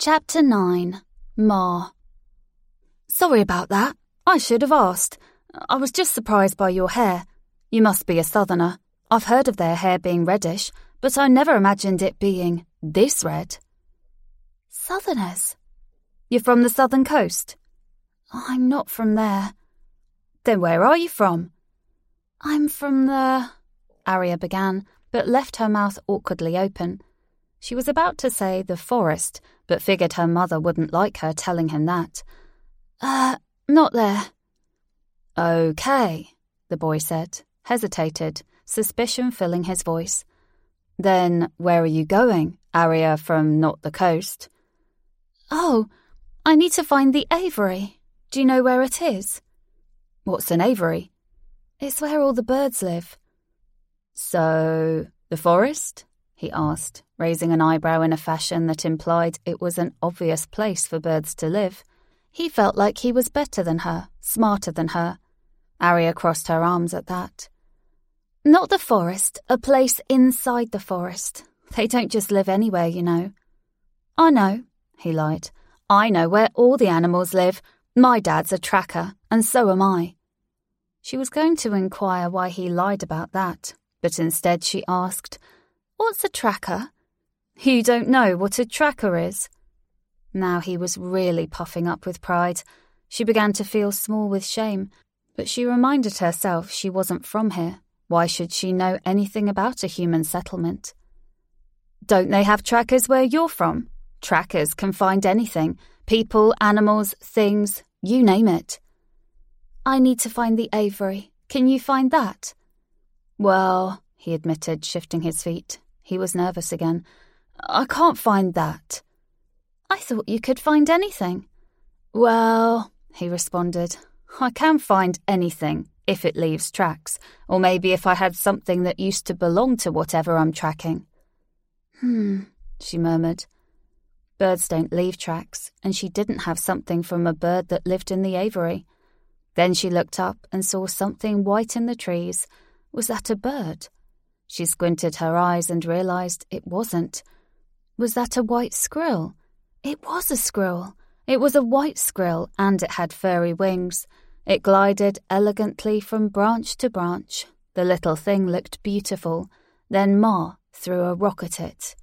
Chapter 9 Mar Sorry about that. I should have asked. I was just surprised by your hair. You must be a southerner. I've heard of their hair being reddish, but I never imagined it being this red. Southerners? You're from the southern coast? I'm not from there. Then where are you from? I'm from the. Aria began, but left her mouth awkwardly open. She was about to say the forest, but figured her mother wouldn't like her telling him that. Uh, not there. Okay, the boy said, hesitated, suspicion filling his voice. Then where are you going, Aria from not the coast? Oh, I need to find the aviary. Do you know where it is? What's an aviary? It's where all the birds live. So, the forest? He asked, raising an eyebrow in a fashion that implied it was an obvious place for birds to live. He felt like he was better than her, smarter than her. Aria crossed her arms at that. Not the forest, a place inside the forest. They don't just live anywhere, you know. I know, he lied. I know where all the animals live. My dad's a tracker, and so am I. She was going to inquire why he lied about that, but instead she asked, What's a tracker? You don't know what a tracker is? Now he was really puffing up with pride. She began to feel small with shame, but she reminded herself she wasn't from here. Why should she know anything about a human settlement? Don't they have trackers where you're from? Trackers can find anything people, animals, things, you name it. I need to find the aviary. Can you find that? Well, he admitted, shifting his feet. He was nervous again. I can't find that. I thought you could find anything. Well, he responded, I can find anything if it leaves tracks, or maybe if I had something that used to belong to whatever I'm tracking. Hmm, she murmured. Birds don't leave tracks, and she didn't have something from a bird that lived in the aviary. Then she looked up and saw something white in the trees. Was that a bird? She squinted her eyes and realized it wasn't. Was that a white squirrel? It was a squirrel. It was a white squirrel, and it had furry wings. It glided elegantly from branch to branch. The little thing looked beautiful. Then Mar threw a rock at it.